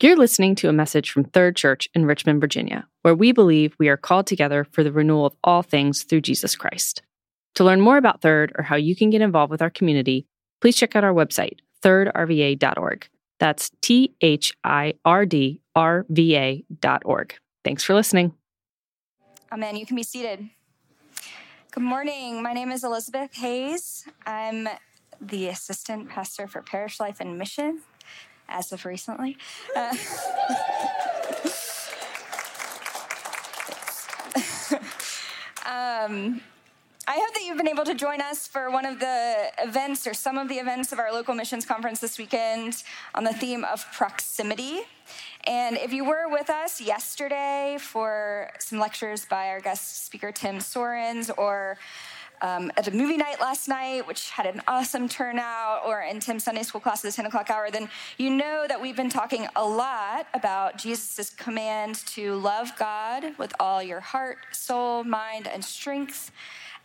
You're listening to a message from Third Church in Richmond, Virginia, where we believe we are called together for the renewal of all things through Jesus Christ. To learn more about Third or how you can get involved with our community, please check out our website, thirdrva.org. That's T H I R D R V A.org. Thanks for listening. Amen. You can be seated. Good morning. My name is Elisabeth Hayes. I'm the assistant pastor for Parish Life and Mission as of recently. Uh, um, I hope that you've been able to join us for one of the events or some of the events of our local missions conference this weekend on the theme of proximity. And if you were with us yesterday for some lectures by our guest speaker, Tim Soerens, or um, at a movie night last night, which had an awesome turnout, or in Tim's Sunday school class at the 10 o'clock hour, then you know that we've been talking a lot about Jesus' command to love God with all your heart, soul, mind, and strength,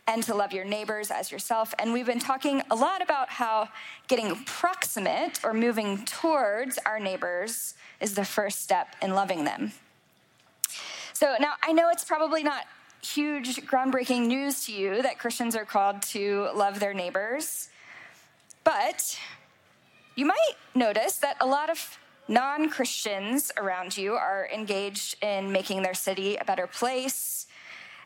and to love your neighbors as yourself. And we've been talking a lot about how getting proximate or moving towards our neighbors is the first step in loving them. So now I know it's probably not huge, groundbreaking news to you that Christians are called to love their neighbors. But you might notice that a lot of non Christians around you are engaged in making their city a better place.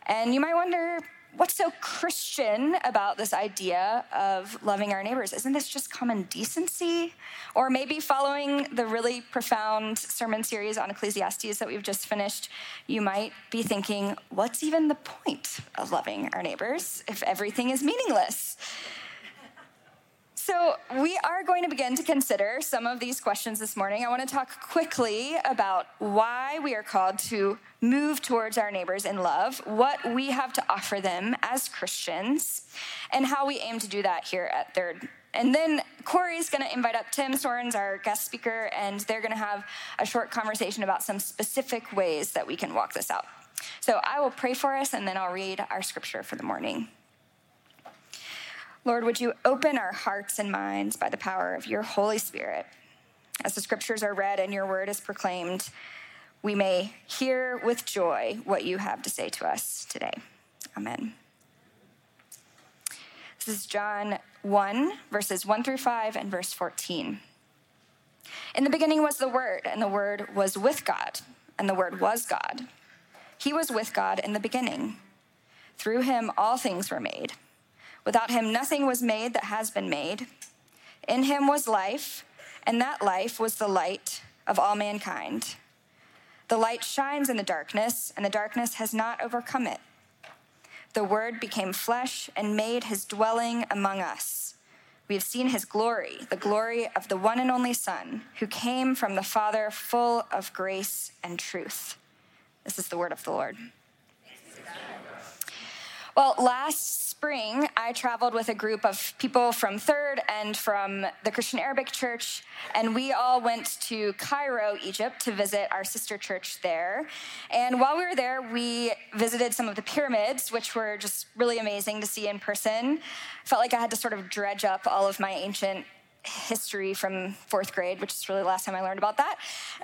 And you might wonder what's so Christian about this idea of loving our neighbors? Isn't this just common decency? Or maybe following the really profound sermon series on Ecclesiastes that we've just finished, you might be thinking, what's even the point of loving our neighbors if everything is meaningless? So, we are going to begin to consider some of these questions this morning. I want to talk quickly about why we are called to move towards our neighbors in love, what we have to offer them as Christians, and how we aim to do that here at Third. And then Corey's going to invite up Tim Soerens, our guest speaker, and they're going to have a short conversation about some specific ways that we can walk this out. So I will pray for us, and then I'll read our scripture for the morning. Lord, would you open our hearts and minds by the power of your Holy Spirit? As the scriptures are read and your word is proclaimed, we may hear with joy what you have to say to us today. Amen. This is John 1, verses 1 through 5, and verse 14. In the beginning was the Word, and the Word was with God, and the Word was God. He was with God in the beginning. Through him all things were made. Without him, nothing was made that has been made. In him was life, and that life was the light of all mankind. The light shines in the darkness, and the darkness has not overcome it. The Word became flesh and made his dwelling among us. We have seen his glory, the glory of the one and only Son, who came from the Father full of grace and truth. This is the word of the Lord. Well, last spring, I traveled with a group of people from Third and from the Christian Arabic Church, and we all went to Cairo, Egypt, to visit our sister church there. And while we were there, we visited some of the pyramids, which were just really amazing to see in person. Felt like I had to sort of dredge up all of my ancient history from fourth grade, which is really the last time I learned about that.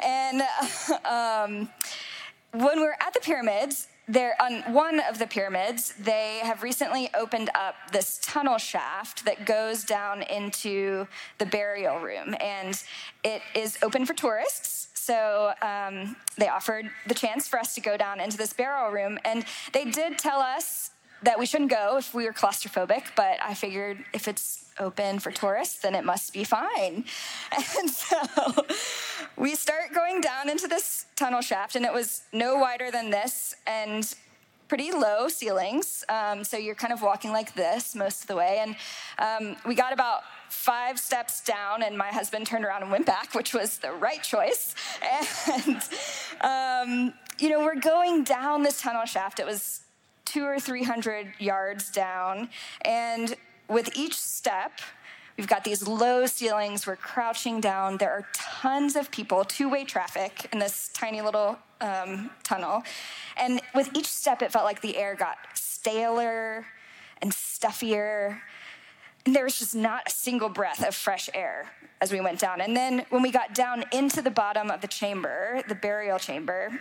And um, when we were at the pyramids, there on one of the pyramids. They have recently opened up this tunnel shaft that goes down into the burial room and it is open for tourists. So um, they offered the chance for us to go down into this burial room and they did tell us that we shouldn't go if we were claustrophobic but i figured if it's open for tourists, then it must be fine. And so we start going down into this tunnel shaft, and it was no wider than this and pretty low ceilings. Um, so you're kind of walking like this most of the way. And um, we got about five steps down, and my husband turned around and went back, which was the right choice. And, um, you know, we're going down this tunnel shaft. It was two or 300 yards down. And with each step, we've got these low ceilings. We're crouching down. There are tons of people, two way traffic in this tiny little um, tunnel. And with each step, it felt like the air got staler and stuffier. And there was just not a single breath of fresh air as we went down. And then when we got down into the bottom of the chamber, the burial chamber,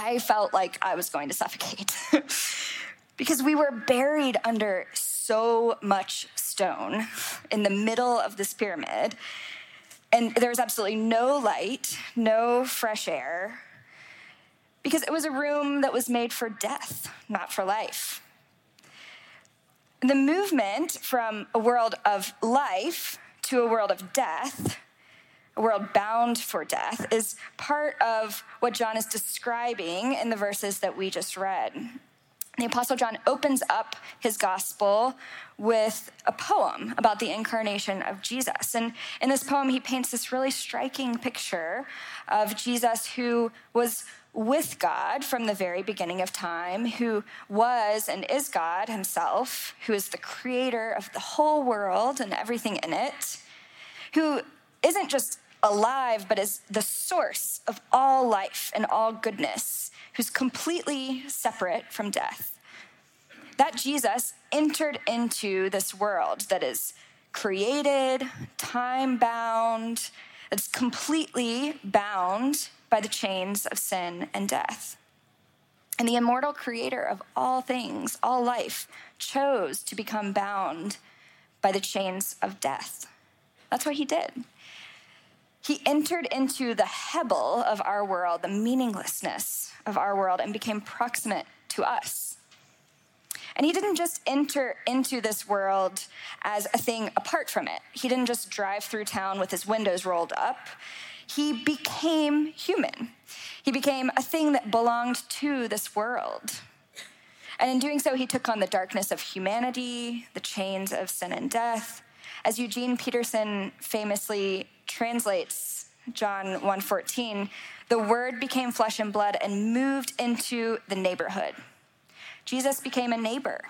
I felt like I was going to suffocate because we were buried under so much stone in the middle of this pyramid. And there was absolutely no light, no fresh air, because it was a room that was made for death, not for life. The movement from a world of life to a world of death, world bound for death, is part of what John is describing in the verses that we just read. The Apostle John opens up his gospel with a poem about the incarnation of Jesus. And in this poem, he paints this really striking picture of Jesus who was with God from the very beginning of time, who was and is God himself, who is the creator of the whole world and everything in it, who isn't just alive, but is the source of all life and all goodness, who's completely separate from death. That Jesus entered into this world that is created, time bound, that's completely bound by the chains of sin and death. And the immortal creator of all things, all life, chose to become bound by the chains of death. That's what he did. He entered into the hebel of our world, the meaninglessness of our world, and became proximate to us. And he didn't just enter into this world as a thing apart from it. He didn't just drive through town with his windows rolled up he became human. He became a thing that belonged to this world. And in doing so, he took on the darkness of humanity, the chains of sin and death. As Eugene Peterson famously translates John 1:14, the word became flesh and blood and moved into the neighborhood. Jesus became a neighbor.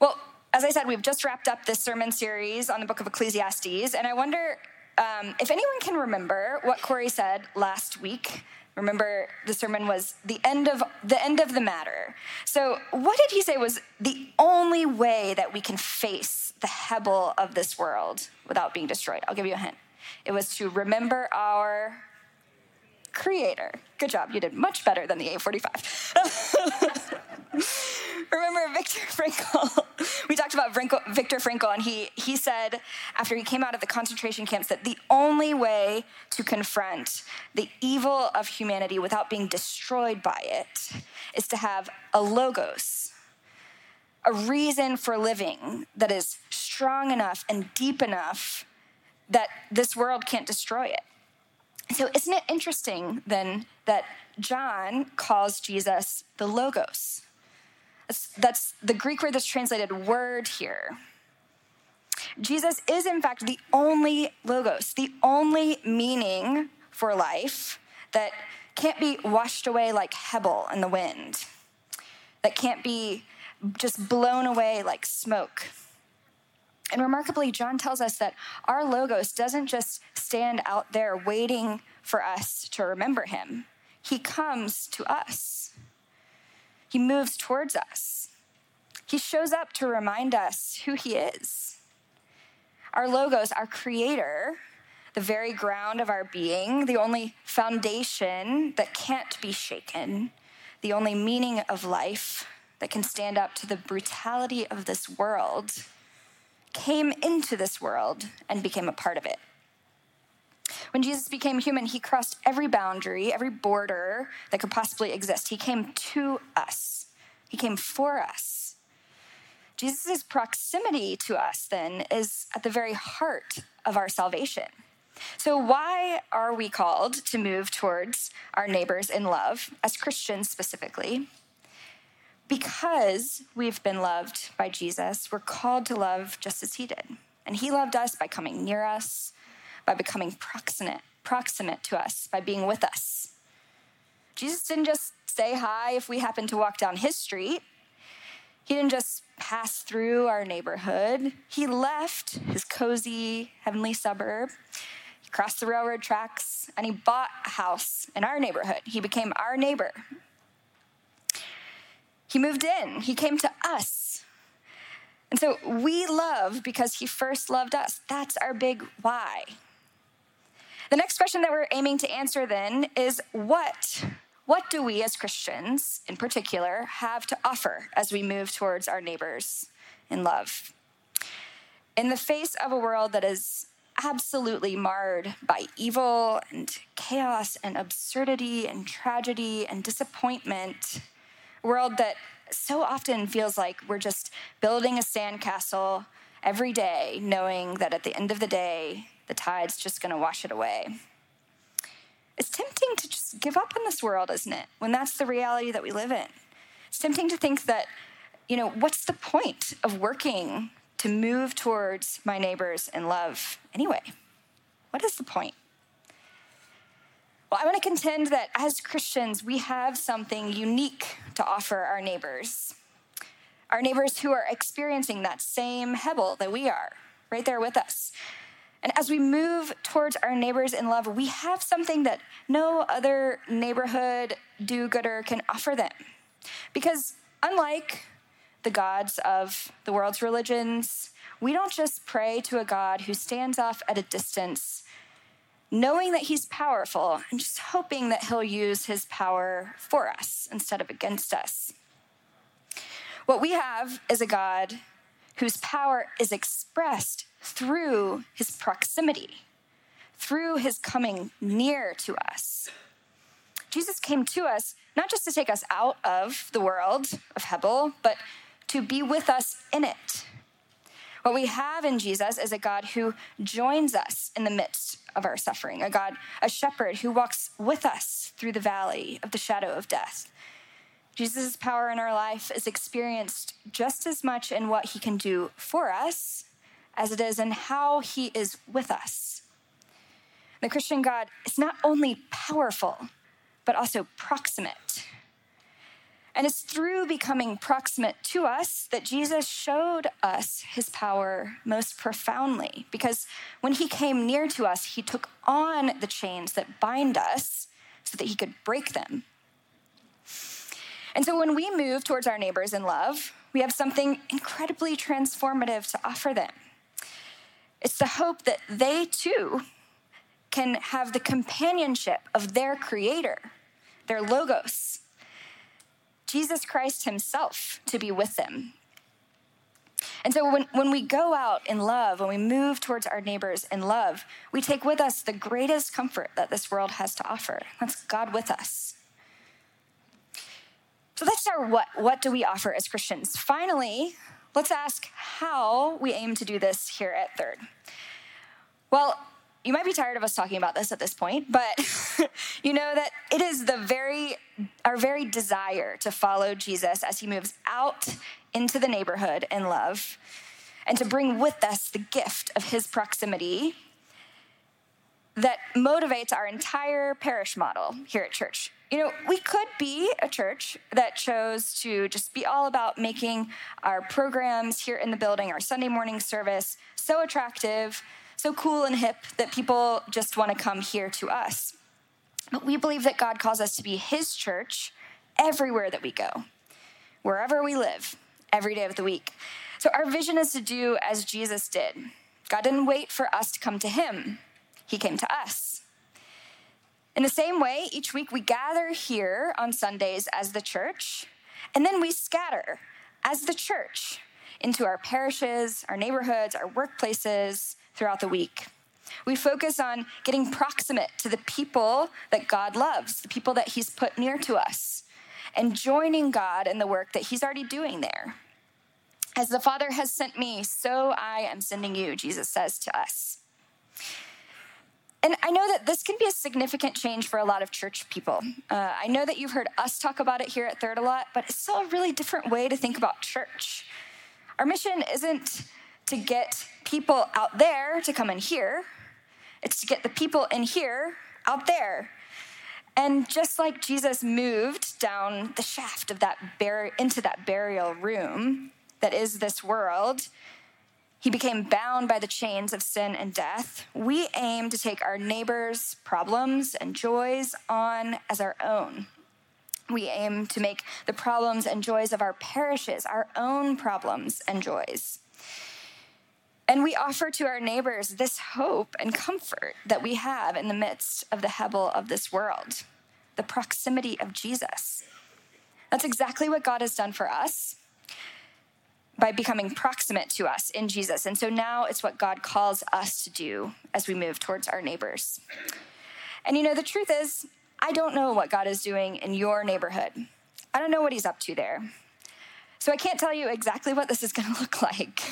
Well, as I said, we've just wrapped up this sermon series on the book of Ecclesiastes, and I wonder um, if anyone can remember what Corey said last week, remember the sermon was the end of the end of the matter. So what did he say was the only way that we can face the hebel of this world without being destroyed? I'll give you a hint. It was to remember our creator. Good job. You did much better than the 845. Remember Viktor Frankl? we talked about Viktor Frankl, and he, he said after he came out of the concentration camps that the only way to confront the evil of humanity without being destroyed by it is to have a logos, a reason for living that is strong enough and deep enough that this world can't destroy it. So, isn't it interesting then that John calls Jesus the Logos? That's, the Greek word that's translated word here. Jesus is, in fact, the only Logos, the only meaning for life that can't be washed away like Hebel in the wind, that can't be just blown away like smoke. And remarkably, John tells us that our Logos doesn't just stand out there waiting for us to remember him, he comes to us. He moves towards us. He shows up to remind us who he is. Our logos, our creator, the very ground of our being, the only foundation that can't be shaken, the only meaning of life that can stand up to the brutality of this world, came into this world and became a part of it. When Jesus became human, he crossed every boundary, every border that could possibly exist. He came to us, he came for us. Jesus' proximity to us, then, is at the very heart of our salvation. So, why are we called to move towards our neighbors in love, as Christians specifically? Because we've been loved by Jesus, we're called to love just as he did. And he loved us by coming near us, by becoming proximate, proximate to us, by being with us. Jesus didn't just say hi if we happened to walk down his street. He didn't just pass through our neighborhood. He left his cozy heavenly suburb. He crossed the railroad tracks and he bought a house in our neighborhood. He became our neighbor. He moved in. He came to us And so we love because he first loved us. That's our big why. The next question that we're aiming to answer then is what? What do we as Christians, in particular, have to offer as we move towards our neighbors in love? In the face of a world that is absolutely marred by evil and chaos and absurdity and tragedy and disappointment, world that so often feels like we're just building a sandcastle every day, knowing that at the end of the day, the tide's just going to wash it away. It's tempting to just give up on this world, isn't it? When that's the reality that we live in. It's tempting to think that, you know, what's the point of working to move towards my neighbors in love anyway? What is the point? Well, I want to contend that as Christians, we have something unique to offer our neighbors. Our neighbors who are experiencing that same Hebel that we are, right there with us. And as we move towards our neighbors in love, we have something that no other neighborhood do gooder can offer them. Because unlike the gods of the world's religions, we don't just pray to a God who stands off at a distance, knowing that he's powerful and just hoping that he'll use his power for us instead of against us. What we have is a God whose power is expressed through his proximity, through his coming near to us. Jesus came to us not just to take us out of the world of Hebel, but to be with us in it. What we have in Jesus is a God who joins us in the midst of our suffering, a God, a shepherd who walks with us through the valley of the shadow of death. Jesus' power in our life is experienced just as much in what he can do for us as it is in how he is with us. The Christian God is not only powerful, but also proximate. And it's through becoming proximate to us that Jesus showed us his power most profoundly. Because when he came near to us, he took on the chains that bind us so that he could break them. And so when we move towards our neighbors in love, we have something incredibly transformative to offer them. It's the hope that they too can have the companionship of their creator, their logos, Jesus Christ himself, to be with them. And so when, when we go out in love, when we move towards our neighbors in love, we take with us the greatest comfort that this world has to offer. That's God with us. So that's our what. What do we offer as Christians? Finally, let's ask how we aim to do this here at Third. Well, you might be tired of us talking about this at this point, but you know that it is the very our very desire to follow Jesus as he moves out into the neighborhood in love and to bring with us the gift of his proximity that motivates our entire parish model here at church. You know, we could be a church that chose to just be all about making our programs here in the building, our Sunday morning service, so attractive, so cool and hip that people just want to come here to us. But we believe that God calls us to be His church everywhere that we go, wherever we live, every day of the week. So our vision is to do as Jesus did. God didn't wait for us to come to Him, He came to us. In the same way, each week we gather here on Sundays as the church, and then we scatter as the church into our parishes, our neighborhoods, our workplaces throughout the week. We focus on getting proximate to the people that God loves, the people that He's put near to us, and joining God in the work that He's already doing there. As the Father has sent me, so I am sending you, Jesus says to us. And I know that this can be a significant change for a lot of church people. Uh, I know that you've heard us talk about it here at Third a lot, but it's still a really different way to think about church. Our mission isn't to get people out there to come in here, it's to get the people in here out there. And just like Jesus moved down the shaft of that bar- into that burial room that is this world, he became bound by the chains of sin and death. We aim to take our neighbors' problems and joys on as our own. We aim to make the problems and joys of our parishes our own problems and joys. And we offer to our neighbors this hope and comfort that we have in the midst of the hebel of this world the proximity of Jesus. That's exactly what God has done for us by becoming proximate to us in Jesus. And so now it's what God calls us to do as we move towards our neighbors. And you know, the truth is, I don't know what God is doing in your neighborhood. I don't know what He's up to there. So I can't tell you exactly what this is going to look like.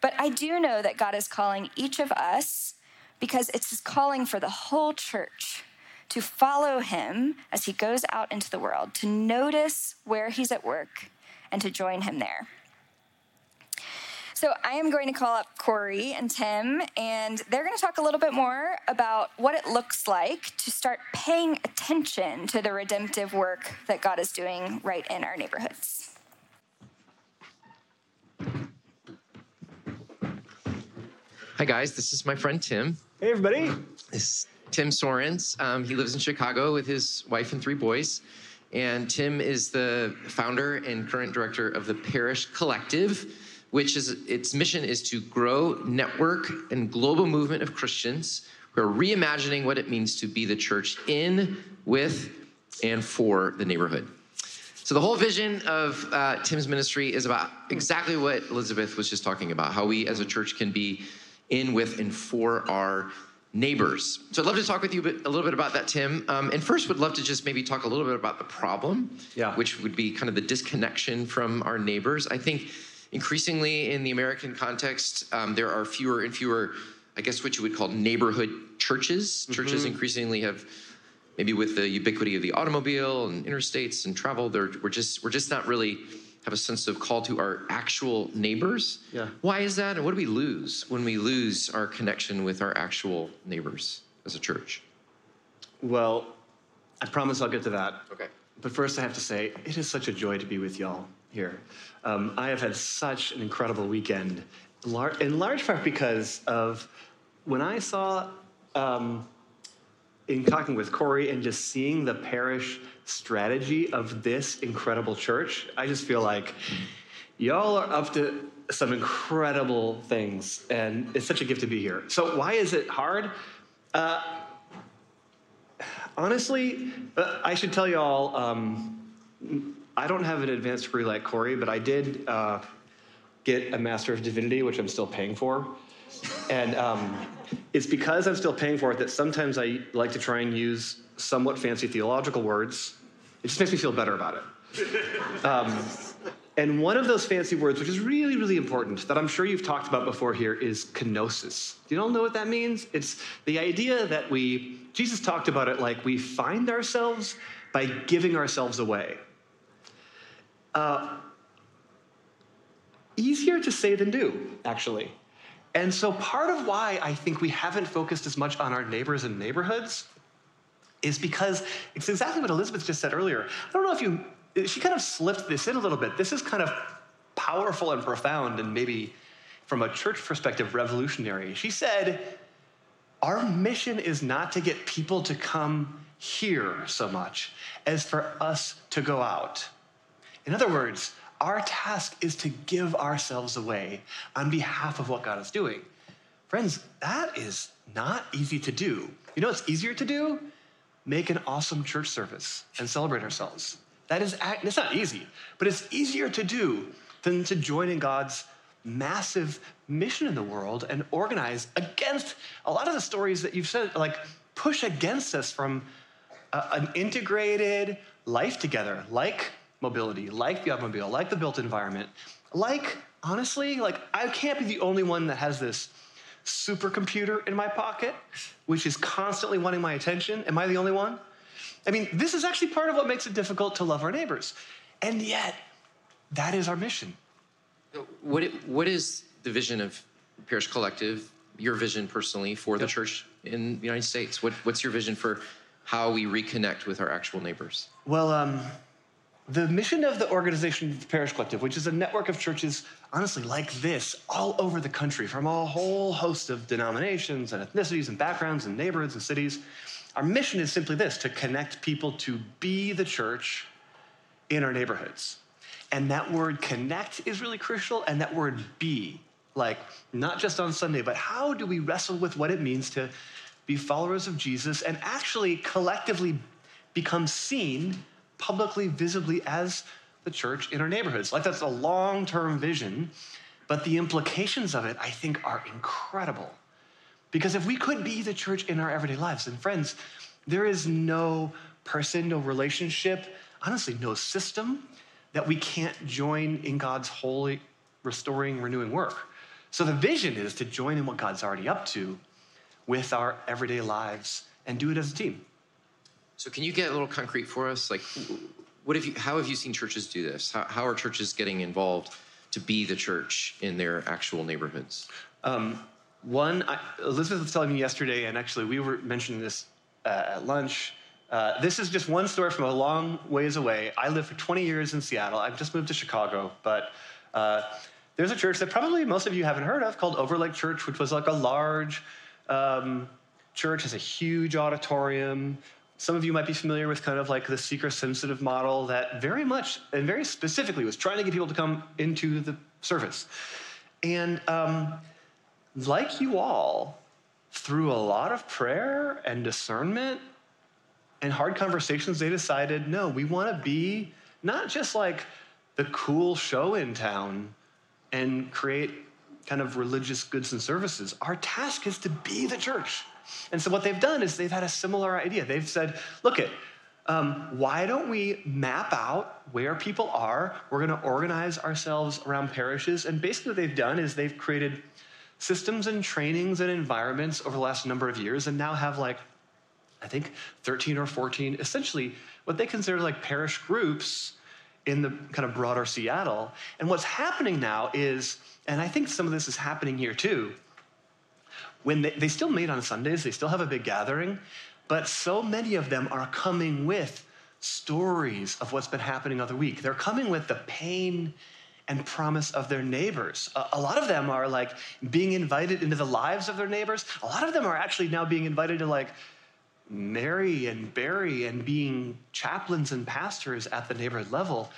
But I do know that God is calling each of us because it's His calling for the whole church to follow Him as He goes out into the world, to notice where He's at work, and to join Him there. So I am going to call up Corey and Tim, and they're going to talk a little bit more about what it looks like to start paying attention to the redemptive work that God is doing right in our neighborhoods. Hi, guys. This is my friend Tim. Hey, everybody. This is Tim Soerens. Um, he lives in Chicago with his wife and three boys. And Tim is the founder and current director of the Parish Collective, which is its mission is to grow, network, and global movement of Christians who are reimagining what it means to be the church in, with, and for the neighborhood. So the whole vision of uh, Tim's ministry is about exactly what Elisabeth was just talking about: how we as a church can be in, with, and for our neighbors. So I'd love to talk with you a little bit about that, Tim. Um, and first, would love to just maybe talk a little bit about the problem, yeah. which would be kind of the disconnection from our neighbors. I think increasingly in the American context, um, there are fewer and fewer, I guess, what you would call neighborhood churches. Mm-hmm. Churches increasingly have, maybe with the ubiquity of the automobile and interstates and travel, we're just we're just not really have a sense of call to our actual neighbors. Yeah. Why is that? And what do we lose when we lose our connection with our actual neighbors as a church? Well, I promise I'll get to that. Okay. But first, I have to say, it is such a joy to be with y'all here. Um, I have had such an incredible weekend, in large part because of when I saw, um, in talking with Corey and just seeing the parish strategy of this incredible church, I just feel like y'all are up to some incredible things, and it's such a gift to be here. So, why is it hard? Uh, honestly, uh, I should tell y'all, um, I don't have an advanced degree like Corey, but I did uh, get a Master of Divinity, which I'm still paying for. And um, it's because I'm still paying for it that sometimes I like to try and use somewhat fancy theological words it just makes me feel better about it. Um, and one of those fancy words, which is really, really important, that I'm sure you've talked about before here, is kenosis. Do you all know what that means? It's the idea that we, Jesus talked about it like we find ourselves by giving ourselves away. Uh, easier to say than do, actually. And so part of why I think we haven't focused as much on our neighbors and neighborhoods is because it's exactly what Elisabeth just said earlier. I don't know if you, she kind of slipped this in a little bit. This is kind of powerful and profound and maybe from a church perspective, revolutionary. She said, Our mission is not to get people to come here so much as for us to go out. In other words, our task is to give ourselves away on behalf of what God is doing. Friends, that is not easy to do. You know what's easier to do? make an awesome church service and celebrate ourselves. That is, it's not easy, but it's easier to do than to join in God's massive mission in the world and organize against a lot of the stories that you've said, like push against us from a, an integrated life together, like mobility, like the automobile, like the built environment, like honestly, like I can't be the only one that has this supercomputer in my pocket, which is constantly wanting my attention. Am I the only one? I mean, this is actually part of what makes it difficult to love our neighbors. And yet, that is our mission. What, what is the vision of Parish Collective, your vision personally for yep. the church in the United States? What, what's your vision for how we reconnect with our actual neighbors? Well, um, the mission of the organization, the Parish Collective, which is a network of churches, honestly, like this, all over the country, from a whole host of denominations and ethnicities and backgrounds and neighborhoods and cities, our mission is simply this to connect people to be the church in our neighborhoods. And that word connect is really crucial, and that word be, like not just on Sunday, but how do we wrestle with what it means to be followers of Jesus and actually collectively become seen publicly, visibly as the church in our neighborhoods? Like that's a long term vision, but the implications of it, I think, are incredible. Because if we could be the church in our everyday lives, and friends, there is no person, no relationship, honestly, no system that we can't join in God's holy, restoring, renewing work. So the vision is to join in what God's already up to with our everyday lives and do it as a team. So can you get a little concrete for us? Like, what have you? How have you seen churches do this? How, how are churches getting involved to be the church in their actual neighborhoods? Um, one, I, Elisabeth was telling me yesterday, and actually we were mentioning this uh, at lunch. Uh, this is just one story from a long ways away. I lived for 20 years in Seattle. I've just moved to Chicago, but uh, there's a church that probably most of you haven't heard of called Overlake Church, which was like a large um, church, has a huge auditorium. Some of you might be familiar with kind of like the seeker sensitive model that very much and very specifically was trying to get people to come into the service. And um, like you all, through a lot of prayer and discernment and hard conversations, they decided no, we want to be not just like the cool show in town and create kind of religious goods and services. Our task is to be the church. And so what they've done is they've had a similar idea. They've said, look it, um, why don't we map out where people are? We're going to organize ourselves around parishes. And basically, what they've done is they've created systems and trainings and environments over the last number of years and now have like, I think, 13 or 14, essentially what they consider like parish groups in the kind of broader Seattle. And what's happening now is, and I think some of this is happening here too, when they, they still meet on Sundays, they still have a big gathering, but so many of them are coming with stories of what's been happening other week. They're coming with the pain and promise of their neighbors. A, lot of them are like being invited into the lives of their neighbors. A lot of them are actually now being invited to like marry and bury and being chaplains and pastors at the neighborhood level.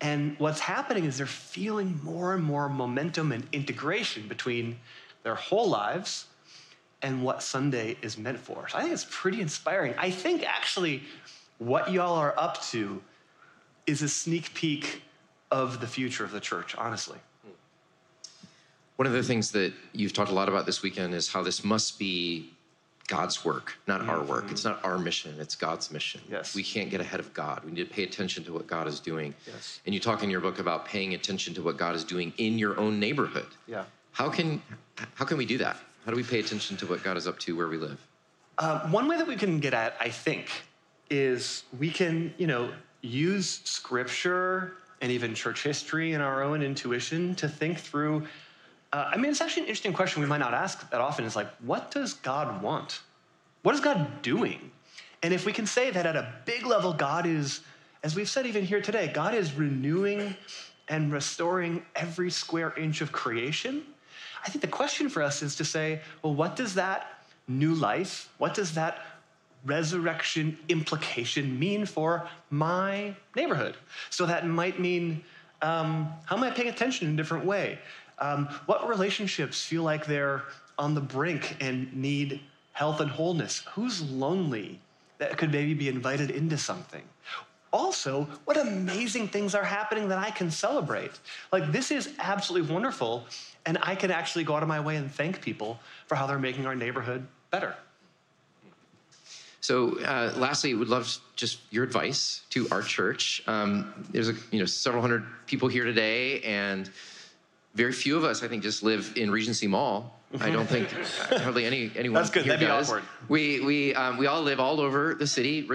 And what's happening is they're feeling more and more momentum and integration between their whole lives and what Sunday is meant for. So I think it's pretty inspiring. I think actually what y'all are up to is a sneak peek of the future of the church, honestly. One of the things that you've talked a lot about this weekend is how this must be God's work, not mm-hmm. our work. It's not our mission, it's God's mission. Yes. We can't get ahead of God. We need to pay attention to what God is doing. Yes. And you talk in your book about paying attention to what God is doing in your own neighborhood. Yeah. How can how can we do that? How do we pay attention to what God is up to where we live? Uh, one way that we can get at, I think, is we can, you know, use scripture and even church history and our own intuition to think through. Uh, I mean, it's actually an interesting question we might not ask that often is like, what does God want? What is God doing? And if we can say that at a big level, God is, as we've said even here today, God is renewing and restoring every square inch of creation. I think the question for us is to say, well, what does that new life, what does that resurrection implication mean for my neighborhood? So that might mean um, how am I paying attention in a different way? Um, what relationships feel like they're on the brink and need health and wholeness? Who's lonely that could maybe be invited into something? Also, what amazing things are happening that I can celebrate? Like, this is absolutely wonderful, and I can actually go out of my way and thank people for how they're making our neighborhood better. So, uh, lastly, would love just your advice to our church. Um, there's a, you know several hundred people here today, and very few of us, I think, just live in Regency Mall. I don't think hardly any anyone. That's good. Here That'd does. be awkward. We we um, we all live all over the city.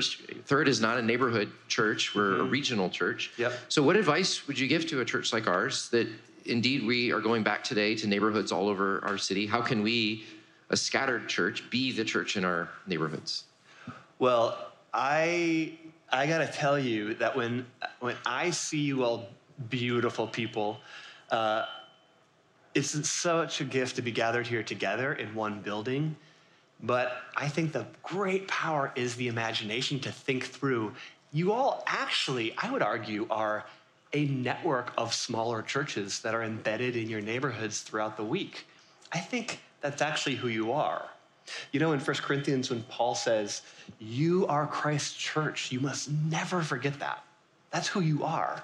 Third is not a neighborhood church; we're mm-hmm. a regional church. Yep. So, what advice would you give to a church like ours that indeed we are going back today to neighborhoods all over our city? How can we, a scattered church, be the church in our neighborhoods? Well, I I got to tell you that when when I see you all beautiful people, uh, it's such a gift to be gathered here together in one building. But I think the great power is the imagination to think through you all actually, I would argue, are a network of smaller churches that are embedded in your neighborhoods throughout the week. I think that's actually who you are. You know, in 1 Corinthians, when Paul says, You are Christ's church, you must never forget that. That's who you are.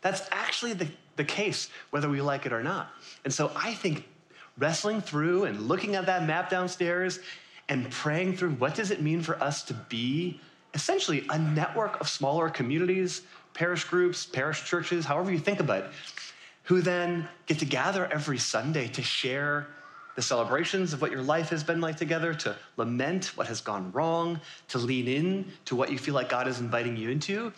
That's actually the, the case, whether we like it or not. And so I think wrestling through and looking at that map downstairs and praying through what does it mean for us to be essentially a network of smaller communities, parish groups, parish churches, however you think about it, who then get to gather every Sunday to share the celebrations of what your life has been like together, to lament what has gone wrong, to lean in to what you feel like God is inviting you into.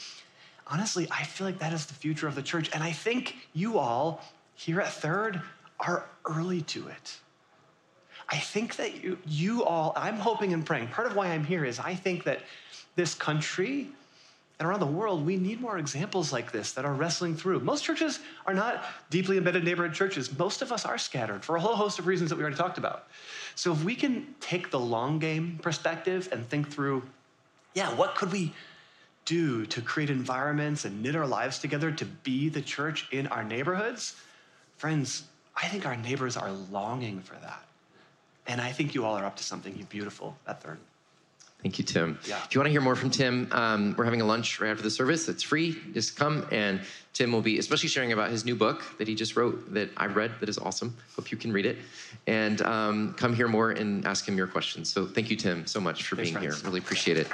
Honestly, I feel like that is the future of the church. And I think you all here at Third are early to it. I think that you, you all, I'm hoping and praying, part of why I'm here is I think that this country and around the world, we need more examples like this that are wrestling through. Most churches are not deeply embedded neighborhood churches. Most of us are scattered for a whole host of reasons that we already talked about. So if we can take the long game perspective and think through, yeah, what could we do to create environments and knit our lives together to be the church in our neighborhoods? Friends, I think our neighbors are longing for that. And I think you all are up to something beautiful at Third. Thank you, Tim. Yeah. If you want to hear more from Tim, um, we're having a lunch right after the service. It's free. Just come, and Tim will be especially sharing about his new book that he just wrote that I read that is awesome. Hope you can read it. And um, come hear more and ask him your questions. So thank you, Tim, so much for Thanks, being friends. here. Really appreciate it.